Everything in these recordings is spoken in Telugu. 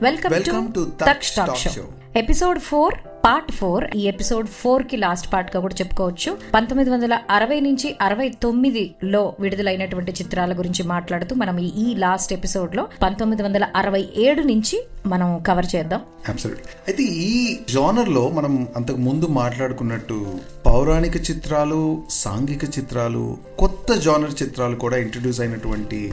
వెల్కమ్ Welcome టు to తక్ Taksh stock Talk show Show. Episode four part four ఈ ఎపిసోడ్ ఫోర్కి లాస్ట్ పార్ట్గా కూడా చెప్పుకోవచ్చు. పంతొమ్మిది వందల అరవై నుంచి అరవై తొమ్మిదిలో విడుదలైనటువంటి చిత్రాల గురించి మాట్లాడుతూ మనం ఈ- లాస్ట్ ఎపిసోడ్లో పంతొమ్మిది వందల అరవై ఏడు నుంచి మనం కవర్ చేద్దాం. అయితే ఈ జానర్లో మనం అంతకు ముందు మాట్లాడుకున్నట్టు పౌరాణిక చిత్రాలు సాంఘిక చిత్రాలు కొత్త జానర్ చిత్రాలు కూడా ఇంట్రడ్యూస్ అయినటువంటి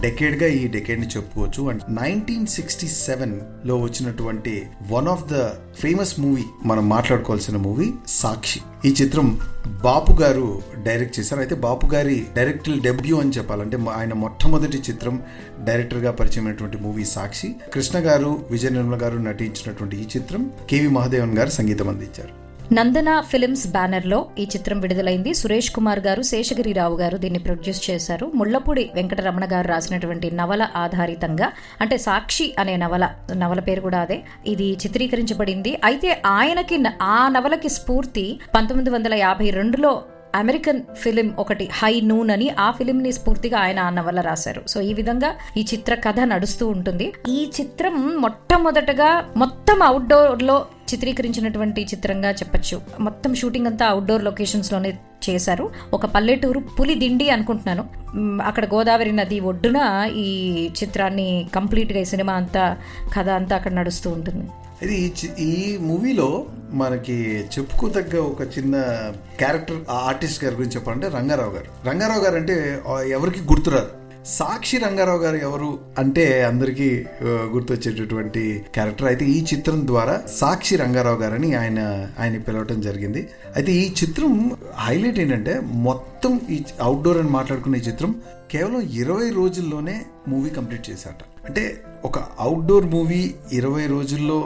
డెకేడ్గా ఈ డెకేడ్ని చెప్పుకోవచ్చు. అండ్ నైన్టీన్ సిక్స్టీ సెవెన్లో వచ్చినటువంటి one of the famous movie movie మనం మాట్లాడుకోవాల్సిన మూవీ సాక్షి. ఈ చిత్రం బాపు గారు డైరెక్ట్ చేశారు. అయితే బాపు గారి డైరెక్టర్ డెబ్యూ అని చెప్పాలంటే ఆయన మొట్టమొదటి చిత్రం డైరెక్టర్గా పరిచయమైనటువంటి మూవీ సాక్షి. కృష్ణ గారు విజయ నిర్మల గారు నటించినటువంటి ఈ చిత్రం కేవి మహాదేవన్ గారు సంగీతం అందించారు. నందన ఫిలిమ్స్ బ్యానర్లో ఈ చిత్రం విడుదలైంది. సురేష్ కుమార్ గారు శేషగిరిరావు గారు దీన్ని ప్రొడ్యూస్ చేశారు. ముళ్ళపూడి వెంకటరమణ గారు రాసినటువంటి నవల ఆధారితంగా అంటే సాక్షి అనే నవల నవల పేరు కూడా అదే. ఇది చిత్రీకరించబడింది. అయితే ఆయనకి ఆ నవలకి స్ఫూర్తి పంతొమ్మిది వందల యాభై రెండులో అమెరికన్ ఫిలిం ఒకటి హై నూన్ అని ఆ ఫిలిం ని స్ఫూర్తిగా ఆయన ఆ నవల రాశారు. సో ఈ విధంగా ఈ చిత్ర కథ నడుస్తూ ఉంటుంది. ఈ చిత్రం మొట్టమొదటగా మొత్తం అవుట్డోర్లో చిత్రీకరించినటువంటి చిత్రంగా చెప్పొచ్చు. మొత్తం షూటింగ్ అంతా అవుట్డోర్ లొకేషన్స్లోనే చేశారు. ఒక పల్లెటూరు పులిదిండి అనుకుంటున్నాను. అక్కడ గోదావరి నది ఒడ్డున ఈ చిత్రాన్ని కంప్లీట్గా ఈ సినిమా అంతా కథ అంతా అక్కడ నడుస్తూ ఉంటుంది. ఇది ఈ చి- ఈ మూవీలో మనకి చెప్పుకోదగ్గ ఒక చిన్న క్యారెక్టర్ ఆర్టిస్ట్ గారి గురించి చెప్పాలంటే రంగారావు గారు. రంగారావు గారు అంటే ఎవరికి గుర్తురారు సాక్షి రంగారావు గారు ఎవరు అంటే అందరికీ గుర్తొచ్చేటటువంటి క్యారెక్టర్. అయితే ఈ చిత్రం ద్వారా సాక్షి రంగారావు గారని ఆయన ఆయన పిలవటం జరిగింది. అయితే ఈ చిత్రం హైలైట్ ఏంటంటే మొత్తం ఈ అవుట్డోర్ అని మాట్లాడుకునే ఈ చిత్రం కేవలం ఇరవై రోజుల్లోనే మూవీ కంప్లీట్ చేశాట అంటే ఒక అవుట్డోర్ మూవీ ఇరవై రోజుల్లో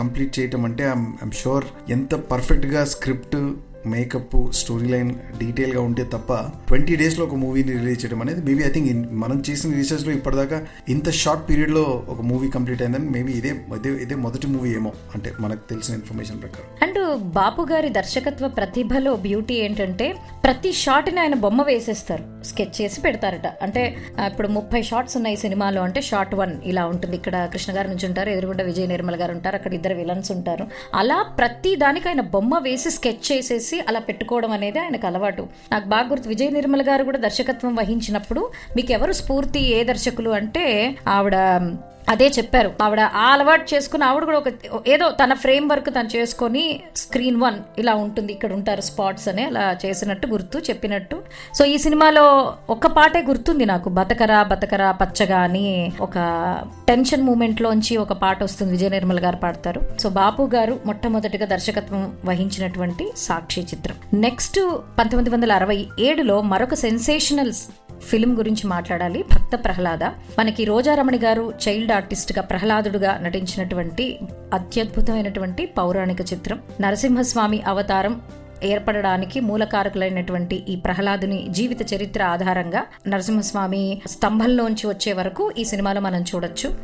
కంప్లీట్ చేయటం అంటే ఐమ్ షూర్. ఎంత పర్ఫెక్ట్గా స్క్రిప్ట్ మేకప్ స్టోరీ లైన్ డీటెయిల్గా ఉంటే తప్ప ట్వంటీ డేస్లో ఒక మూవీని రిలీజ్ చేయడం అనేది మేబీ ఐ థింక్ మనం చేసిన రీసెర్చ్లో ఇప్పటిదాకా ఇంత షార్ట్ పీరియడ్లో ఒక మూవీ కంప్లీట్ అయిందని మేబీ ఇదే ఇదే ఇదే మొదటి మూవీ ఏమో. అంటే మనకు తెలిసిన ఇన్ఫర్మేషన్ ప్రకారం. అండ్ బాపు గారి దర్శకత్వ ప్రతిభలో బ్యూటీ ఏంటంటే ప్రతి షాట్ని ఆయన బొమ్మ వేసేస్తారు. స్కెచ్ చేసి పెడతారట. అంటే ఇప్పుడు ముప్పై షార్ట్స్ ఉన్నాయి సినిమాలో. అంటే షార్ట్ వన్ ఇలా ఉంటుంది. ఇక్కడ కృష్ణ గారు నుంచి ఉంటారు ఎదురుగుండా విజయ నిర్మల్ గారు ఉంటారు అక్కడ ఇద్దరు విలన్స్ ఉంటారు. అలా ప్రతి దానికి ఆయన బొమ్మ వేసి స్కెచ్ చేసేసి అలా పెట్టుకోవడం అనేది ఆయనకు అలవాటు. నాకు బాగా గుర్తు విజయ నిర్మల్ గారు కూడా దర్శకత్వం వహించినప్పుడు మీకు ఎవరు స్ఫూర్తి ఏ దర్శకులు అంటే ఆవిడ అదే చెప్పారు. ఆవిడ ఆ అలవాటు చేసుకుని ఆవిడ కూడా ఒక ఏదో తన ఫ్రేమ్ వర్క్ తను చేసుకొని స్క్రీన్ వన్ ఇలా ఉంటుంది ఇక్కడ ఉంటారు స్పాట్స్ అని అలా చేసినట్టు గుర్తు చెప్పినట్టు. సో ఈ సినిమాలో ఒక్క పాటే గుర్తుంది నాకు. బతకరా బతకరా పచ్చగా అని ఒక టెన్షన్ మూమెంట్లోంచి ఒక పాట వస్తుంది విజయ నిర్మల్ గారు పాడతారు. సో బాపు గారు మొట్టమొదటిగా దర్శకత్వం వహించినటువంటి సాక్షి చిత్రం. నెక్స్ట్ పంతొమ్మిది వందల అరవై ఏడులో మరొక సెన్సేషనల్ ఫిలిం గురించి మాట్లాడాలి. భక్త ప్రహ్లాద. మనకి రోజారమణి గారు చైల్డ్ ఆర్టిస్ట్గా ప్రహ్లాదుడుగా నటించినటువంటి అత్యద్భుతమైనటువంటి పౌరాణిక చిత్రం. నరసింహస్వామి అవతారం ఏర్పడడానికి మూలకారకులైనటువంటి ఈ ప్రహ్లాదుని జీవిత చరిత్ర ఆధారంగా నరసింహస్వామి స్తంభంలోంచి వచ్చే వరకు ఈ సినిమాలో మనం చూడొచ్చు.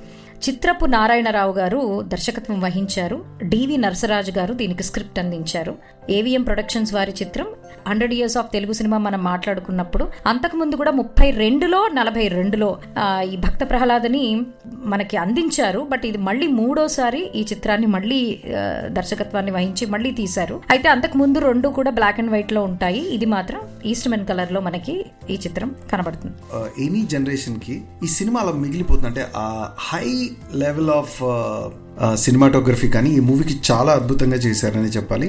చిత్రపు నారాయణరావు గారు దర్శకత్వం వహించారు. డివి నరసరాజు గారు దీనికి స్క్రిప్ట్ అందించారు. ఏవిఎం ప్రొడక్షన్స్ వారి చిత్రం hundred years of Telugu cinema మనం మాట్లాడుకున్నప్పుడు అంతకుముందు కూడా ముప్పై రెండులో నలభై రెండులో ఈ భక్త ప్రహ్లాదని మనకి అందించారు. బట్ ఇది మళ్ళీ మూడోసారి ఈ చిత్రాన్ని మళ్ళీ దర్శకత్వాన్ని వహించి మళ్ళీ తీశారు. అయితే అంతకు ముందు రెండు కూడా బ్లాక్ అండ్ వైట్లో ఉంటాయి. ఇది మాత్రం ఈస్ట్ మెన్ కలర్లో మనకి ఈ చిత్రం కనబడుతుంది. ఎనీ జనరేషన్కి ఈ సినిమా అలా మిగిలిపోతుంది. అంటే ఆ హై లెవెల్ ఆఫ్ సినిమాటోగ్రఫీ కానీ ఈ మూవీకి చాలా అద్భుతంగా చేశారని చెప్పాలి.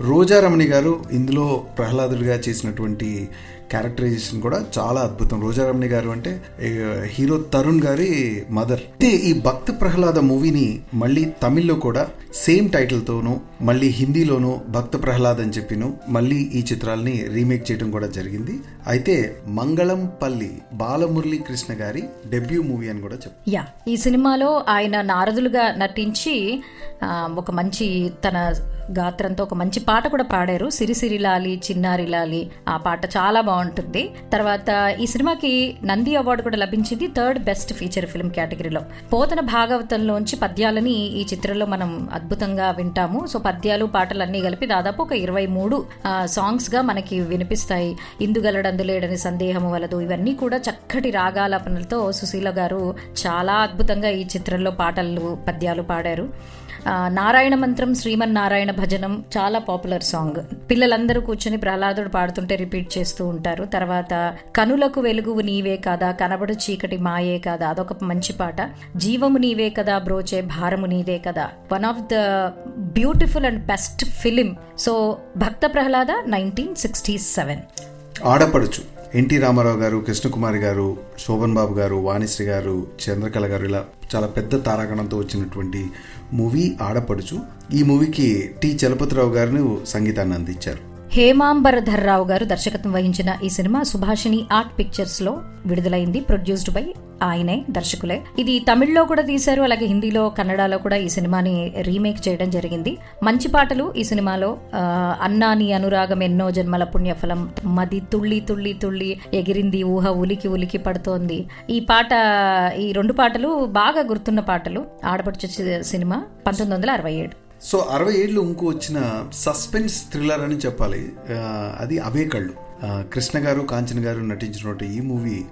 రోజారమణి గారు ఇందులో ప్రహ్లాదుడిగా చేసినటువంటి క్యారెక్టరైజేషన్ కూడా చాలా అద్భుతం. రోజారమణి గారు అంటే హీరో తరుణ్ గారి మదర్. అయితే ఈ భక్త ప్రహ్లాద మూవీని మళ్ళీ తమిళ్ళో కూడా సేమ్ టైటిల్తోనూ మళ్ళీ హిందీలోను భక్త ప్రహ్లాద్ అని చెప్పిను మళ్ళీ ఈ చిత్రాలని రీమేక్ చేయడం కూడా జరిగింది. అయితే మంగళం పల్లి బాలమురళీ కృష్ణ గారి డెబ్యూ మూవీ అని కూడా చెప్పు. యా ఈ సినిమాలో ఆయన నారదులుగా నటించి ఒక మంచి తన గాత్రంతో ఒక మంచి పాట కూడా పాడారు. సిరిసిరిలాలి చిన్నారిలాలి ఆ పాట చాలా బాగుంటుంది. తర్వాత ఈ సినిమాకి నంది అవార్డు కూడా లభించింది థర్డ్ బెస్ట్ ఫీచర్ ఫిల్మ్ కేటగిరీలో. పోతన భాగవతంలోంచి పద్యాలని ఈ చిత్రంలో మనం అద్భుతంగా వింటాము. సో పద్యాలు పాటలు అన్ని కలిపి దాదాపు ఒక ఇరవై మూడు సాంగ్స్గా మనకి వినిపిస్తాయి. అందులేడని సందేహము వలదు. ఇవన్నీ కూడా చక్కటి రాగాలాపనలతో సుశీల గారు చాలా అద్భుతంగా ఈ చిత్రంలో పాటలు పద్యాలు పాడారు. నారాయణ మంత్రం శ్రీమన్ నారాయణ భజనం చాలా పాపులర్ సాంగ్. పిల్లలందరూ కూర్చొని ప్రహ్లాదుడు పాడుతుంటే రిపీట్ చేస్తూ ఉంటారు. తర్వాత కనులకు వెలుగువు నీవే కాదా కనబడు చీకటి మాయే కాదా అదొక మంచి పాట. జీవము నీవే కదా బ్రోచే భారము నీదే కదా. One of the beautiful and best film so Bhakta Prahlada nineteen sixty seven Aadapaduchu NT Rama Rao గారు కృష్ణకుమారి గారు శోభన్ బాబు గారు వాణిశ్రీ గారు చంద్రకళ గారు ఇలా చాలా పెద్ద తారాగణంతో వచ్చినటువంటి మూవీ ఆడపడుచు. ఈ మూవీకి టి. చలపతిరావు గారిని సంగీతాన్ని అందించారు. హేమాంబరధర్రావు గారు దర్శకత్వం వహించిన ఈ సినిమా సుభాషిణి ఆర్ట్ పిక్చర్స్లో విడుదలైంది ప్రొడ్యూస్డ్ బై ఆయనే దర్శకులే. ఇది తమిళ్ళో కూడా తీశారు అలాగే హిందీలో కన్నడలో కూడా ఈ సినిమాని రీమేక్ చేయడం జరిగింది. మంచి పాటలు ఈ సినిమాలో అన్నాని అనురాగం ఎన్నో జన్మల పుణ్యఫలం మది తుళ్ళి తుళ్ళి తుళ్ళి ఎగిరింది ఊహ ఉలికి ఉలికి పడుతోంది. ఈ పాట ఈ రెండు పాటలు బాగా గుర్తున్న పాటలు. ఆడపడుచు సినిమా పంతొమ్మిది వందల అరవై ఏడు. సో అరవై ఏళ్ళు ఇంకో వచ్చిన సస్పెన్స్ థ్రిల్లర్ అని చెప్పాలి. అది అవే కళ్ళు. కృష్ణ గారు కాంచన గారు నటించినటువంటి ఈ మూవీ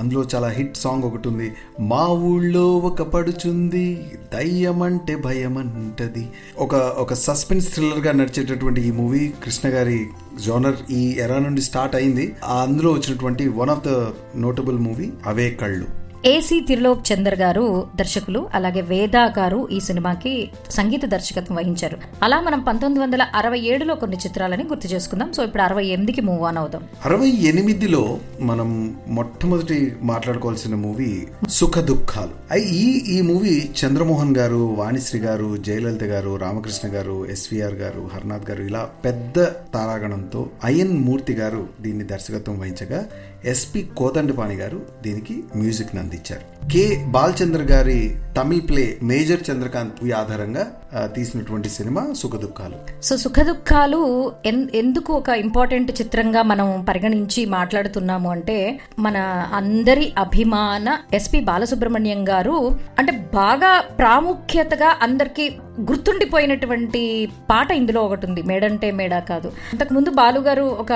అందులో చాలా హిట్ సాంగ్ ఒకటి ఉంది. మా ఊళ్ళో ఒక పడుచుంది దయ్యం అంటే భయం అంటది ఒక ఒక సస్పెన్స్ థ్రిల్లర్గా నడిచేటటువంటి ఈ మూవీ కృష్ణ గారి జోనర్ ఈ ఎరా నుండి స్టార్ట్ అయింది. ఆ అందులో వచ్చినటువంటి one of the notable movie Ave Kallu. A C తిరులోక్ Chander గారు దర్శకులు అలాగే వేదా గారు ఈ సినిమాకి సంగీత దర్శకత్వం వహించారు. అలా మనం పంతొమ్మిది వందల అరవై ఏడులో కొన్ని చిత్రాలని గుర్తు చేసుకుందాం. సో ఇప్పుడు అరవై ఎనిమిదికి మూవ్ ఆన్ అవుదాం. అరవై ఎనిమిదిలో మనం మొట్టమొదటి మాట్లాడుకోవాల్సిన మూవీ సుఖ దుఃఖాలు. ఈ ఈ మూవీ చంద్రమోహన్ గారు వాణిశ్రీ గారు జయలలిత గారు రామకృష్ణ గారు ఎస్విఆర్ గారు హర్నాథ్ గారు ఇలా పెద్ద తారాగణంతో అయన్ మూర్తి గారు దీన్ని దర్శకత్వం వహించగా ఎస్పి కోదండపాణి గారు దీనికి మ్యూజిక్ అందించారు కె బాలచంద్ర గారి తమిళ్ ప్లే మేజర్ చంద్రకాంత్ ఆధారంగా తీసినటువంటి సినిమా సుఖదుఖాలు. సో సుఖదుఖాలు ఎన్- ఎందుకు ఒక ఇంపార్టెంట్ చిత్రంగా మనం పరిగణించి మాట్లాడుతున్నాము అంటే మన అందరి అభిమాన ఎస్పి బాలసుబ్రహ్మణ్యం గారు అంటే బాగా ప్రాముఖ్యతగా అందరికి గుర్తుండిపోయినటువంటి పాట ఇందులో ఒకటి ఉంది మేడంటే మేడా కాదు. అంతకుముందు బాలుగారు ఒక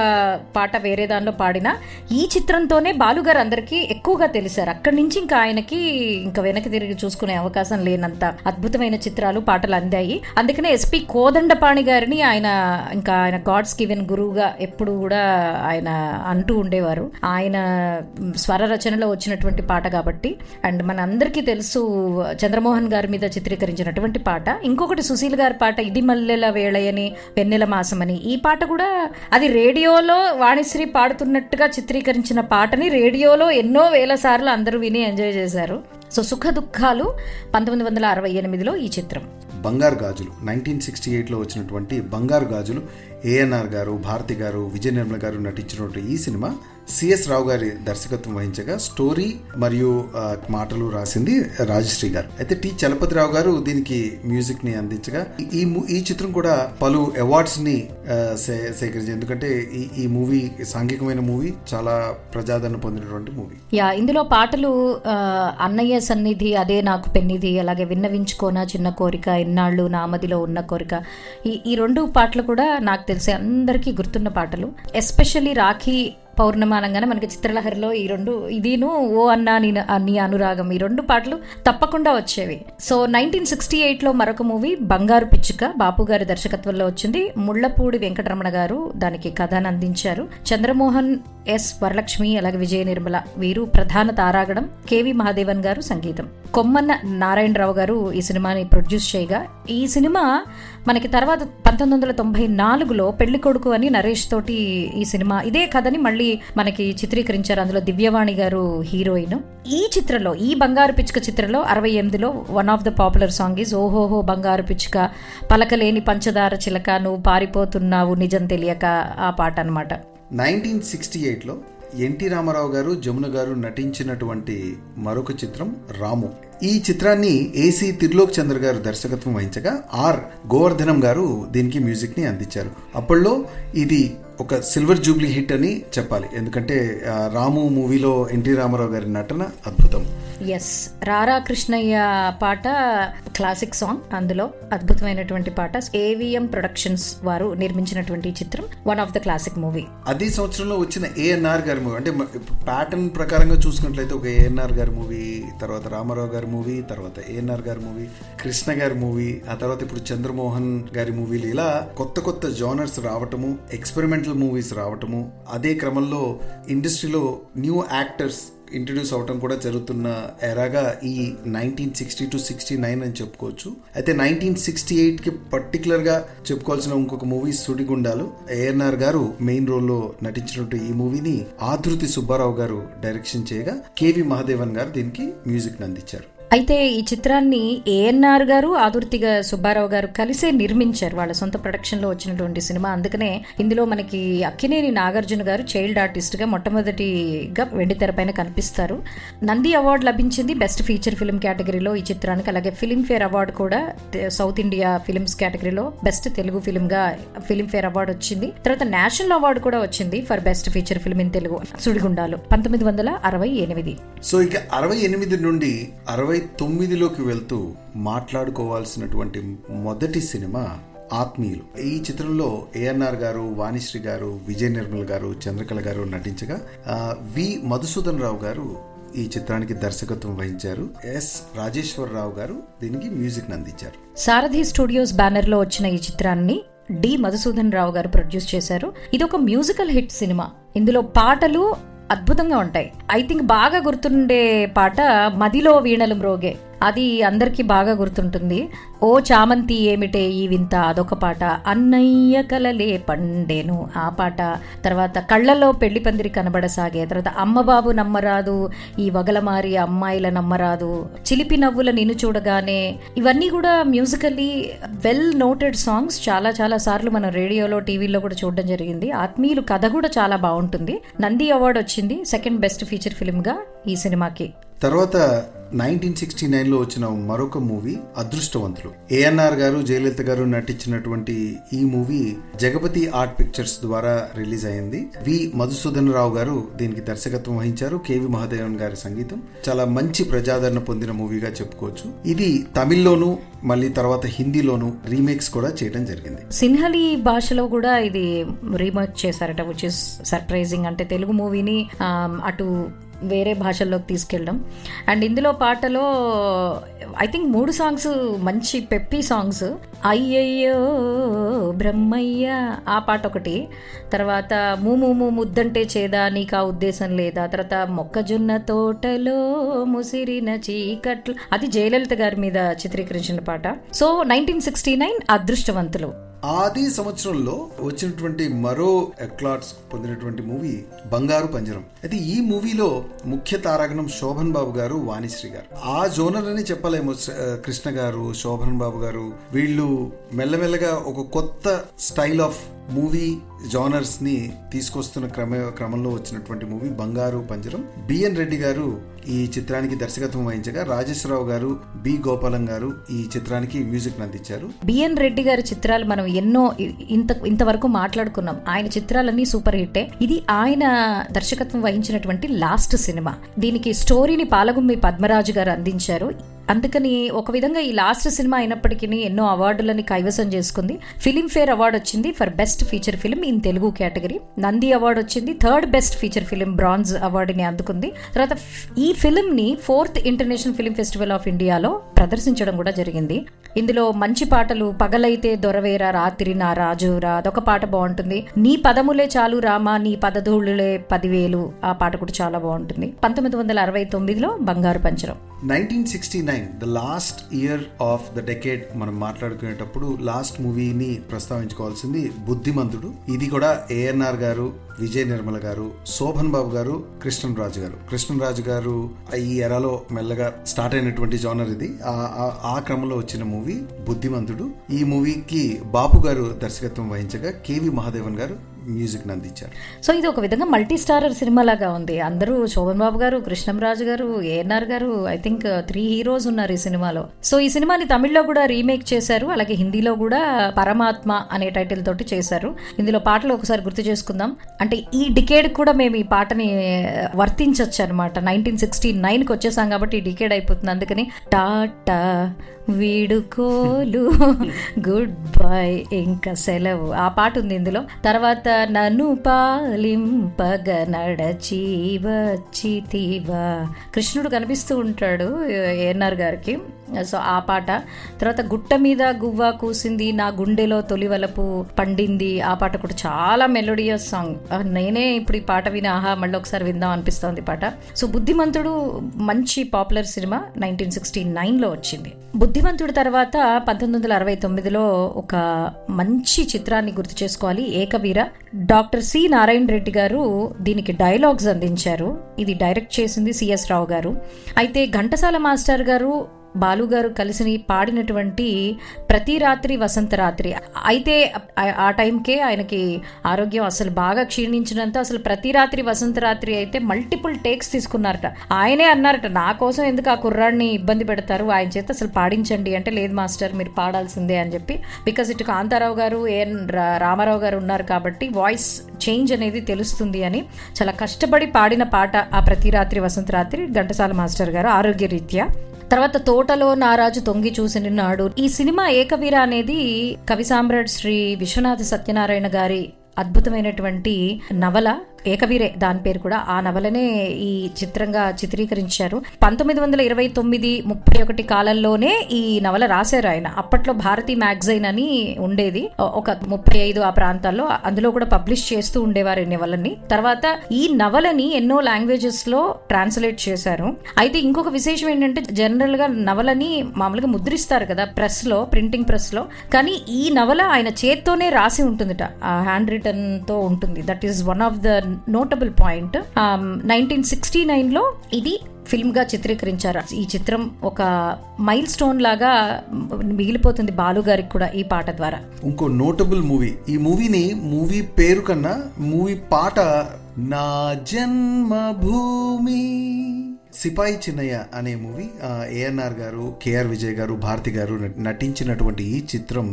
పాట వేరే దానిలో పాడినా ఈ చిత్రంతోనే బాలుగారు అందరికీ ఎక్కువగా తెలిసారు. అక్కడి నుంచి ఇంకా ఆయనకి ఇంకా వెనక్కి తిరిగి చూసుకునే అవకాశం లేనంత అద్భుతమైన చిత్రాలు పాటలు అందాయి అందుకనే ఎస్పి కోదండపాణి గారిని ఆయన ఇంకా ఆయన గాడ్స్ గివెన్ గురువుగా ఎప్పుడు కూడా ఆయన అంటూ ఉండేవారు. ఆయన స్వర రచనలో వచ్చినటువంటి పాట కాబట్టి అండ్ మన అందరికీ తెలుసు చంద్రమోహన్ గారి మీద చిత్రీకరించినటువంటి పాట. ఇంకొకటి సుశీల్ గారి పాట ఇది మల్లెల వేళయని వెన్నెల మాసమని. ఈ పాట కూడా అది రేడియోలో వాణిశ్రీ పాడుతున్నట్టుగా చిత్రీకరించిన పాటని రేడియోలో ఎన్నో వేల సార్లు అందరూ విని ఎంజాయ్ చేశారు. సో సుఖ దుఃఖాలు పంతొమ్మిది వందల అరవై ఎనిమిదిలో ఈ చిత్రం. బంగారు గాజులు. నైన్టీన్ సిక్స్టీ ఎయిట్లో వచ్చినటువంటి బంగారు గాజులు ఏఎన్ఆర్ గారు భారతి గారు విజయ నిర్మల గారు నటించినటువంటి ఈ సినిమా సిఎస్ రావు గారి దర్శకత్వం వహించగా స్టోరీ మరియు మాటలు రాసింది రాజశ్రీ గారు. అయితే టి చలపతిరావు గారు దీనికి మ్యూజిక్ని అందించగా ఈ- ఈ ఈ చిత్రం కూడా పలు అవార్డ్స్ని సేకరించింది ఎందుకంటే ఈ ఈ మూవీ సాంఘికమైన మూవీ చాలా ప్రజాదరణ పొందినటువంటి మూవీ. యా ఇందులో పాటలు అన్నయ్య సన్నిధి అదే నాకు పెన్నిధి అలాగే విన్నవించుకోనా చిన్న కోరిక ఎన్నాళ్ళు నామదిలో ఉన్న కోరిక. ఈ ఈ రెండు పాటలు కూడా నాకు తెలిసి అందరికీ గుర్తున్న పాటలు. ఎస్పెషల్లీ రాఖీ పౌర్ణమానంగానే మనకి చిత్రలహరిలో ఈ రెండు ఇదిను ఓ అన్నా నీ నీ అనురాగం ఈ రెండు పాటలు తప్పకుండా వచ్చేవి. సో నైన్టీన్ సిక్స్టీ ఎయిట్లో మరొక మూవీ బంగారు పిచ్చుక బాపు గారి దర్శకత్వంలో వచ్చింది. ముళ్ళపూడి వెంకటరమణ గారు దానికి కథను అందించారు. చంద్రమోహన్ ఎస్ వరలక్ష్మి అలాగే విజయ నిర్మల వీరు ప్రధాన తారాగణం కేవి మహాదేవన్ గారు సంగీతం. కొమ్మన్న నారాయణరావు గారు ఈ సినిమాని ప్రొడ్యూస్ చేయగా ఈ సినిమా మనకి తర్వాత పంతొమ్మిది వందల తొంభై నాలుగులో పెళ్ళి కొడుకు అని నరేష్ తోటి ఈ సినిమా ఇదే కథని మళ్ళీ మనకి చిత్రీకరించారు అందులో దివ్యవాణి గారు హీరోయిన్. ఈ చిత్రంలో ఈ బంగారు పిచ్చుక చిత్రంలో అరవై ఎనిమిదిలో one of the popular song is ఓహోహో బంగారు పిచ్చుక. పలకలేని పంచదార చిలక నువ్వు పారిపోతున్నావు నిజం తెలియక ఆ పాట అన్నమాట. నైన్టీన్ సిక్స్టీ ఎయిట్లో ఎన్టీ రామారావు గారు జమున గారు నటించినటువంటి మరొక చిత్రం రాము. ఈ చిత్రాన్ని ఏసీ త్రిలోక్ చంద్ర గారు దర్శకత్వం వహించగా ఆర్ గోవర్ధనం గారు దీనికి మ్యూజిక్ని అందించారు. అప్పట్లో ఇది ఒక సిల్వర్ జూబ్లీ హిట్ అని చెప్పాలి. ఎందుకంటే రాము మూవీలో ఎన్టీ రామారావు గారి నటన అద్భుతం. ఎస్ రారా కృష్ణయ్య పాట క్లాసిక్ సాంగ్ అందులో అద్భుతమైనటువంటి పాట ఏవిఎం ప్రొడక్షన్స్ వారు నిర్మించినటువంటి చిత్రం one of the classic movie అదే సంవత్సరంలో వచ్చిన ఏఎన్ఆర్ గారి మూవీ అంటే ప్యాటర్న్ ప్రకారంగా చూసుకున్నట్లయితే ఒక ఏఎన్ఆర్ గారి మూవీ తర్వాత రామారావు గారి మూవీ తర్వాత ఏఎన్ఆర్ గారి మూవీ కృష్ణ గారి మూవీ ఆ తర్వాత ఇప్పుడు చంద్రమోహన్ గారి మూవీలు ఇలా కొత్త కొత్త జానర్స్ రావటము ఎక్స్పెరిమెంటల్ మూవీస్ రావటము అదే క్రమంలో ఇండస్ట్రీలో న్యూ యాక్టర్స్ ఇంట్రడ్యూస్ అవటం కూడా జరుగుతున్న ఎరాగా ఈ nineteen sixty two sixty nine అని చెప్పుకోవచ్చు. అయితే నైన్టీన్ సిక్స్టీ ఎయిట్కి పర్టికులర్గా చెప్పుకోవాల్సిన ఇంకొక మూవీ సుడిగుండాలు. ఏఎన్ఆర్ గారు మెయిన్ రోల్లో నటించినట్టు ఈ మూవీని ఆధృతి సుబ్బారావు గారు డైరెక్షన్ చేయగా కేవి మహాదేవన్ గారు దీనికి మ్యూజిక్ అందించారు. అయితే ఈ చిత్రాన్ని ఏఎన్ఆర్ గారు ఆదుర్తిగా సుబ్బారావు గారు కలిసే నిర్మించారు. వాళ్ళ సొంత ప్రొడక్షన్లో వచ్చినటువంటి సినిమా. అందుకనే ఇందులో మనకి అక్కినేని నాగార్జున గారు చైల్డ్ ఆర్టిస్ట్గా మొట్టమొదటిగా వెండి తెరపైన కనిపిస్తారు. నంది అవార్డు లభించింది బెస్ట్ ఫీచర్ ఫిల్మ్ కేటగిరీలో ఈ చిత్రానికి. అలాగే ఫిలింఫేర్ అవార్డు కూడా సౌత్ ఇండియా ఫిల్మ్స్ కేటగిరీలో బెస్ట్ తెలుగు ఫిల్మ్గా అవార్డు వచ్చింది. తర్వాత నేషనల్ అవార్డు కూడా వచ్చింది for best feature film in Telugu. Sudigundalu పంతొమ్మిది వందల అరవై ఎనిమిది. సో ఇక అరవై ఎనిమిది నుండి అరవై తొమ్మిదిలోకి వెళ్తూ మాట్లాడుకోవాల్సినటువంటి మొదటి సినిమా ఆత్మీయులు. ఈ చిత్రంలో ఏఎన్ఆర్ గారు వాణిశ్రీ గారు విజయ నిర్మల్ గారు చంద్రకళ గారు నటించగా వి. మధుసూదన్ రావు గారు ఈ చిత్రానికి దర్శకత్వం వహించారు. ఎస్. రాజేశ్వరరావు గారు దీనికి మ్యూజిక్ అందించారు. సారథి స్టూడియోస్ బ్యానర్లో వచ్చిన ఈ చిత్రాన్ని డి. మధుసూదన్ రావు గారు ప్రొడ్యూస్ చేశారు. ఇది ఒక మ్యూజికల్ హిట్ సినిమా. ఇందులో పాటలు అద్భుతంగా ఉంటాయి. ఐ థింక్ బాగా గుర్తుండే పాట మదిలో వీణలు మ్రోగే అది అందరికీ బాగా గుర్తుంటుంది. ఓ చామంతి ఏమిటే ఈ వింత? అదొక పాట. అన్నయ్య కలలే పండేను. ఆ పాట తర్వాత కళ్ళలో పెళ్ళి పందిరి కనబడసాగే. తర్వాత అమ్మబాబు నమ్మరాదు ఈ వగలమారి అమ్మాయిల నమ్మరాదు చిలిపి నవ్వుల నిన్ను చూడగానే. ఇవన్నీ కూడా మ్యూజికల్లీ వెల్ నోటెడ్ సాంగ్స్. చాలా చాలా సార్లు మనం రేడియోలో టీవీలో కూడా చూడడం జరిగింది. ఆత్మీయులు కథ కూడా చాలా బాగుంటుంది. నంది అవార్డు వచ్చింది. సెకండ్ బెస్ట్ ఫీచర్ ఫిల్మ్గా ఈ సినిమాకి. తర్వాత నైన్టీన్ సిక్స్టీ నైన్లో వచ్చిన మరొక మూవీ అదృష్టవంతులు. ఏఎన్ఆర్ గారు జయలలిత గారు నటించినటువంటి ఈ మూవీ జగపతి ఆర్ట్ పిక్చర్స్ ద్వారా రిలీజ్ అయింది. వి. మధుసూదన్ రావు గారు దీనికి దర్శకత్వం వహించారు. కేవి మహాదేవన్ గారి సంగీతం చాలా మంచి ప్రజాదరణ పొందిన మూవీగా చెప్పుకోవచ్చు. ఇది తమిళ్ళోను మళ్ళీ తర్వాత హిందీలోను రీమేక్స్ కూడా చేయడం జరిగింది. సిన్హలి భాషలో కూడా ఇది రీమేక్ చేశారట విచ్ ఇస్ సర్ప్రైజింగ్ అంటే తెలుగు మూవీని అటు వేరే భాషల్లోకి తీసుకెళ్ళడం. అండ్ ఇందులో పాటలో ఐ థింక్ మూడు సాంగ్స్ మంచి పెప్పి సాంగ్స్ అయ్యయ్యో బ్రహ్మయ్య ఆ పాట ఒకటి. తర్వాత మూమూము ముద్దంటే చేదా నీకు ఆ ఉద్దేశం లేదా? తర్వాత మొక్కజొన్న తోటలో ముసిరిన చీకట్లు. అది జయలలిత గారి మీద చిత్రీకరించిన పాట. సో నైన్టీన్ సిక్స్టీ నైన్ అదృష్టవంతులు. ఆది సంవత్సరంలో వచ్చినటువంటి మరో ఎక్లాట్స్ పొందినటువంటి మూవీ బంగారు పంజరం. అయితే ఈ మూవీలో ముఖ్య తారాగణం శోభన్ బాబు గారు వాణిశ్రీ గారు. ఆ జోనర్ అని చెప్పలేము కృష్ణ గారు శోభన్ బాబు గారు. వీళ్ళు మెల్లమెల్లగా ఒక కొత్త స్టైల్ ఆఫ్ మూవీ జానర్స్ని తీసుకొస్తున్న క్రమ క్రమంలో వచ్చినటువంటి మూవీ బంగారు పంజరం. బిఎన్ రెడ్డి గారు ఈ చిత్రానికి దర్శకత్వం వహించగా రాజేశ్వరరావు గారు బి గోపాలం గారు ఈ చిత్రానికి మ్యూజిక్ అందించారు. బిఎన్ రెడ్డి గారి చిత్రాలు మనం ఎన్నో ఇంత ఇంతవరకు మాట్లాడుకున్నాం. ఆయన చిత్రాలన్నీ సూపర్ హిట్టే. ఇది ఆయన దర్శకత్వం వహించినటువంటి లాస్ట్ సినిమా. దీనికి స్టోరీని పాలగుమ్మి పద్మరాజు గారు అందించారు. అందుకని ఒక విధంగా ఈ లాస్ట్ సినిమా అయినప్పటికీ ఎన్నో అవార్డులని కైవసం చేసుకుంది. ఫిలింఫేర్ అవార్డు వచ్చింది for best feature film in Telugu category. Nandi award వచ్చింది third best feature film bronze అవార్డుని అందుకుంది. తర్వాత ఈ ఫిలింని fourth international film festival of ఇండియాలో ప్రదర్శించడం కూడా జరిగింది. ఇందులో మంచి పాటలు పగలైతే దొరవేరా రాత్రి నా రాజురా అదొక పాట బాగుంటుంది. నీ పదములే చాలు రామా నీ పదధూళులే పదివేలు ఆ పాట కూడా చాలా బాగుంటుంది. పంతొమ్మిది వందల అరవై తొమ్మిదిలో బంగారు పంచరం. Nineteen sixty nine the last year of the decade మనం మాట్లాడుకునేటప్పుడు లాస్ట్ మూవీని ప్రస్తావించుకోవాల్సింది బుద్ధిమంతుడు. ఇది కూడా ఏఎన్ఆర్ గారు విజయ నిర్మల గారు శోభన్ బాబు గారు కృష్ణరాజు గారు. కృష్ణరాజు గారు ఈ ఎరాలో మెల్లగా స్టార్ట్ అయినటువంటి జానర్ ఇది. ఆ- ఆ క్రమంలో వచ్చిన మూవీ బుద్ధిమంతుడు. ఈ మూవీకి బాపు గారు దర్శకత్వం వహించగా కేవి మహాదేవన్ గారు మ్యూజిక్ అందించారు. సో ఇది ఒక విధంగా మల్టీ స్టారర్ సినిమా లాగా ఉంది. అందరూ శోభన్ బాబు గారు కృష్ణంరాజు గారు ఏఎన్ఆర్ గారు I think uh, three heroes ఉన్నారు ఈ సినిమాలో. సో ఈ సినిమాని తమిళ్ళో కూడా రీమేక్ చేశారు. అలాగే హిందీలో కూడా పరమాత్మ అనే టైటిల్ తోటి చేశారు. ఇందులో పాటలు ఒకసారి గుర్తు చేసుకుందాం. అంటే ఈ డికేడ్ కూడా మేము ఈ పాటని వర్తించవచ్చు అనమాట నైన్టీన్ సిక్స్టీ నైన్కి వచ్చేసాం కాబట్టి ఈ డికేడ్ అయిపోతుంది. అందుకని టాటా వీడుకోలు గుడ్ బై ఇంకా సెలవు. ఆ పాట ఉంది ఇందులో. తర్వాత నన్ను పాలింపగ నడచి వచ్చితివా కృష్ణుడు కనిపిస్తూ ఉంటాడు ఏఎన్ఆర్ గారికి. సో ఆ పాట. తర్వాత గుట్ట మీద గువ్వ కూసింది నా గుండెలో తొలివలపు పండింది. ఆ పాట కూడా చాలా మెలోడియస్ సాంగ్. నేనే ఇప్పుడు ఈ పాట విని ఆహా మళ్ళీ ఒకసారి విందాం అనిపిస్తోంది పాట. సో బుద్ధిమంతుడు మంచి పాపులర్ సినిమా నైన్టీన్ సిక్స్టీ నైన్లో వచ్చింది. బుద్ధిమంతుడు తర్వాత పంతొమ్మిది వందల అరవై తొమ్మిదిలో ఒక మంచి చిత్రాన్ని గుర్తు చేసుకోవాలి. ఏకవీర. డాక్టర్ సి నారాయణ రెడ్డి గారు దీనికి డైలాగ్స్ అందించారు. ఇది డైరెక్ట్ చేసింది సిఎస్ రావు గారు. అయితే ఘంటసాల మాస్టర్ గారు బాలు గారు కలిసి పాడినటువంటి ప్రతి రాత్రి వసంత రాత్రి. అయితే ఆ- టైంకే ఆయనకి ఆరోగ్యం అసలు బాగా క్షీణించినంత అసలు ప్రతి రాత్రి వసంత రాత్రి అయితే మల్టిపుల్ టేక్స్ తీసుకున్నారట. ఆయనే అన్నారట నా కోసం ఎందుకు ఆ కుర్రాడిని ఇబ్బంది పెడతారు? ఆయన చేత అసలు పాడించండి. అంటే లేదు మాస్టర్ మీరు పాడాల్సిందే అని చెప్పి బికాజ్ ఇటు కాంతారావు గారు ఏఎన్ రా- రామారావు గారు ఉన్నారు కాబట్టి వాయిస్ చేంజ్ అనేది తెలుస్తుంది అని చాలా కష్టపడి పాడిన పాట ఆ ప్రతి రాత్రి వసంత రాత్రి ఘంటసాల మాస్టర్ గారు ఆరోగ్యరీత్యా తర్వాత తోటలో నారాజు తొంగి చూసి నిన్నాడు. ఈ సినిమా ఏకవీర అనేది కవి సామ్రాట్ శ్రీ విశ్వనాథ సత్యనారాయణ గారి అద్భుతమైనటువంటి నవల. ఏకవీరే దాని పేరు కూడా. ఆ నవలనే ఈ చిత్రంగా చిత్రీకరించారు. పంతొమ్మిది వందల ఇరవై తొమ్మిది ముప్పై ఒకటి కాలంలోనే ఈ నవల రాశారు ఆయన. అప్పట్లో భారతీ మ్యాగజైన్ అని ఉండేది. ఒక ముప్పై ఐదు ఆ ప్రాంతాల్లో. అందులో కూడా పబ్లిష్ చేస్తూ ఉండేవారు ఈ నవలని. తర్వాత ఈ నవలని ఎన్నో లాంగ్వేజెస్లో ట్రాన్స్లేట్ చేశారు. అయితే ఇంకొక విశేషం ఏంటంటే జనరల్గా నవలని మామూలుగా ముద్రిస్తారు కదా ప్రెస్లో ప్రింటింగ్ ప్రెస్లో. కానీ ఈ నవల ఆయన చేత్తోనే రాసి ఉంటుందిట. హ్యాండ్ రిటర్న్తో ఉంటుంది. That is one of the notable point nineteen sixty నైన్లో ఇది ఫిల్మ్గా చిత్రీకరించారు. ఈ చిత్రం ఒక మైల్ స్టోన్ లాగా మిగిలిపోతుంది బాలు గారికి కూడా ఈ పాట ద్వారా. ఇంకో నోటబుల్ మూవీ ఈ మూవీని మూవీ పేరు కన్నా మూవీ పాట నా జన్మభూమి సిపాయి చిన్నయ్య అనే మూవీ ఏఎన్ఆర్ గారు కేఆర్ విజయ్ గారు భారతి గారు నటించినటువంటి ఈ చిత్రం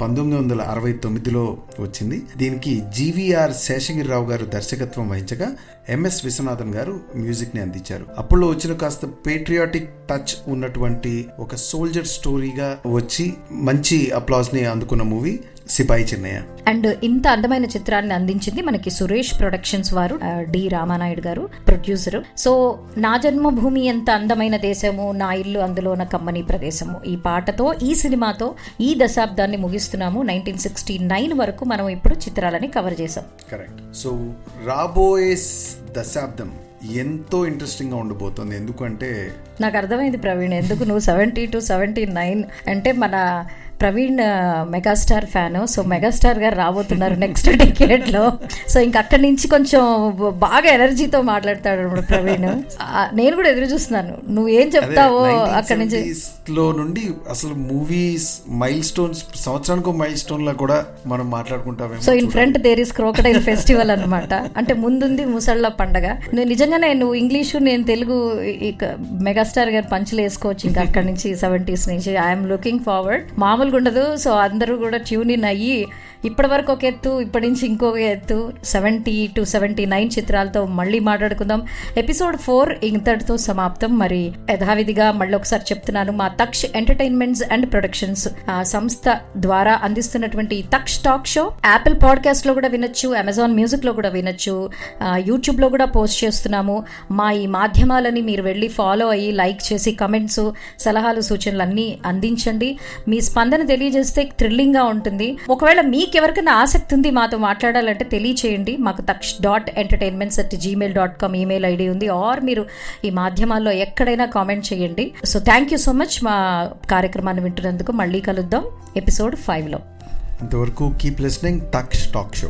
పంతొమ్మిది వందల అరవై తొమ్మిదిలో వచ్చింది. దీనికి జీవీఆర్ శేషగిరిరావు గారు దర్శకత్వం వహించగా ఎంఎస్ విశ్వనాథన్ గారు మ్యూజిక్ని అందించారు. అప్పుడు వచ్చిన కాస్త పేట్రియాటిక్ టచ్ ఉన్నటువంటి ఒక సోల్జర్ స్టోరీగా వచ్చి మంచి అప్లాస్ని అందుకున్న మూవీ సిపాయి చిన్నయ్య. అండ్ ఇంత అందమైన చిత్రాన్ని అందించింది మనకి సురేష్ ప్రొడక్షన్స్ వారు D Ramanaidu garu producer. So నా జన్మభూమి ఎంత అందమైన దేశము నా ఇల్లు అందులోన కమ్మని ప్రదేశము. ఈ పాటతో ఈ సినిమాతో ఈ దశాబ్దాన్ని ముగిస్తున్నాము. నైన్టీన్ సిక్స్టీ నైన్ వరకు మనం ఇప్పుడు చిత్రాలని కవర్ చేసాం కరెక్ట్. సో రాబోయే దశాబ్దం ఎంతో ఇంట్రెస్టింగ్గా ఉండబోతుంది. ఎందుకంటే నాకు అర్థమైంది ప్రవీణ్ ఎందుకు నువ్వు సెవెంటీ టు సెవెంటీ నైన్ అంటే మన Praveen megastar fan. So megastar గారు రాబోతున్నారు నెక్స్ట్ డికేట్లో సో ఇంక అక్కడి నుంచి కొంచెం బాగా ఎనర్జీతో మాట్లాడతాడు అన్నమాట ప్రవీణ్. నేను కూడా ఎదురు చూస్తున్నాను. నువ్వు ఏం చెప్తావో అక్కడి నుంచి 1970s లో నుండి అసలు మూవీస్ మైల్ స్టోన్స్ సంవత్సరానికి మైల్ స్టోన్ లా కూడా మనం మాట్లాడుకుంటామేమో so in front there is crocodile festival అనమాట అంటే ముందుంది ముసళ్ళ పండగ. నువ్వు నిజంగానే నువ్వు ఇంగ్లీషు నేను తెలుగు మెగాస్టార్ గారు పంచులు వేసుకోవచ్చు ఇంకా అక్కడి నుంచి సెవెంటీస్ నుంచి. ఐఎమ్ లుకింగ్ ఫార్వర్డ్ మామూలుగా ఉండదు. సో అందరూ కూడా ట్యూన్ ఇన్ అయ్యి ఇప్పటి వరకు ఒక ఎత్తు ఇప్పటి నుంచి ఇంకొక ఎత్తు. సెవెంటీ టు సెవెంటీ నైన్ చిత్రాలతో మళ్ళీ మాట్లాడుకుందాం. ఎపిసోడ్ ఫోర్ ఇంతటితో సమాప్తం. మరి యథావిధిగా మళ్ళీ ఒకసారి చెప్తున్నాను మా తక్ష్ ఎంటర్టైన్మెంట్స్ అండ్ ప్రొడక్షన్స్ సంస్థ ద్వారా అందిస్తున్నటువంటి Taksha Taksh talk show Apple పాడ్కాస్ట్లో కూడా వినొచ్చు అమెజాన్ మ్యూజిక్లో కూడా వినొచ్చు యూట్యూబ్లో కూడా పోస్ట్ చేస్తున్నాము. మా ఈ మాధ్యమాలని మీరు వెళ్ళి ఫాలో అయ్యి లైక్ చేసి కమెంట్స్ సలహాలు సూచనలు అన్నీ అందించండి. మీ స్పందన తెలియజేస్తే థ్రిల్లింగ్గా ఉంటుంది. ఒకవేళ మీకు ఎవరికైనా ఆసక్తి ఉంది మాతో మాట్లాడాలంటే తెలియచేయండి. మాకు Taksha dot entertainments at Gmail dot com email ID ఉంది. ఆర్ మీరు ఈ మాధ్యమాల్లో ఎక్కడైనా కామెంట్ చేయండి. So thank you so much మా కార్యక్రమాన్ని వింటున్నందుకు మళ్ళీ కలుద్దాం. ఎపిసోడ్ ఫైవ్లో. కీప్ లిస్నింగ్ టక్ టాక్ షో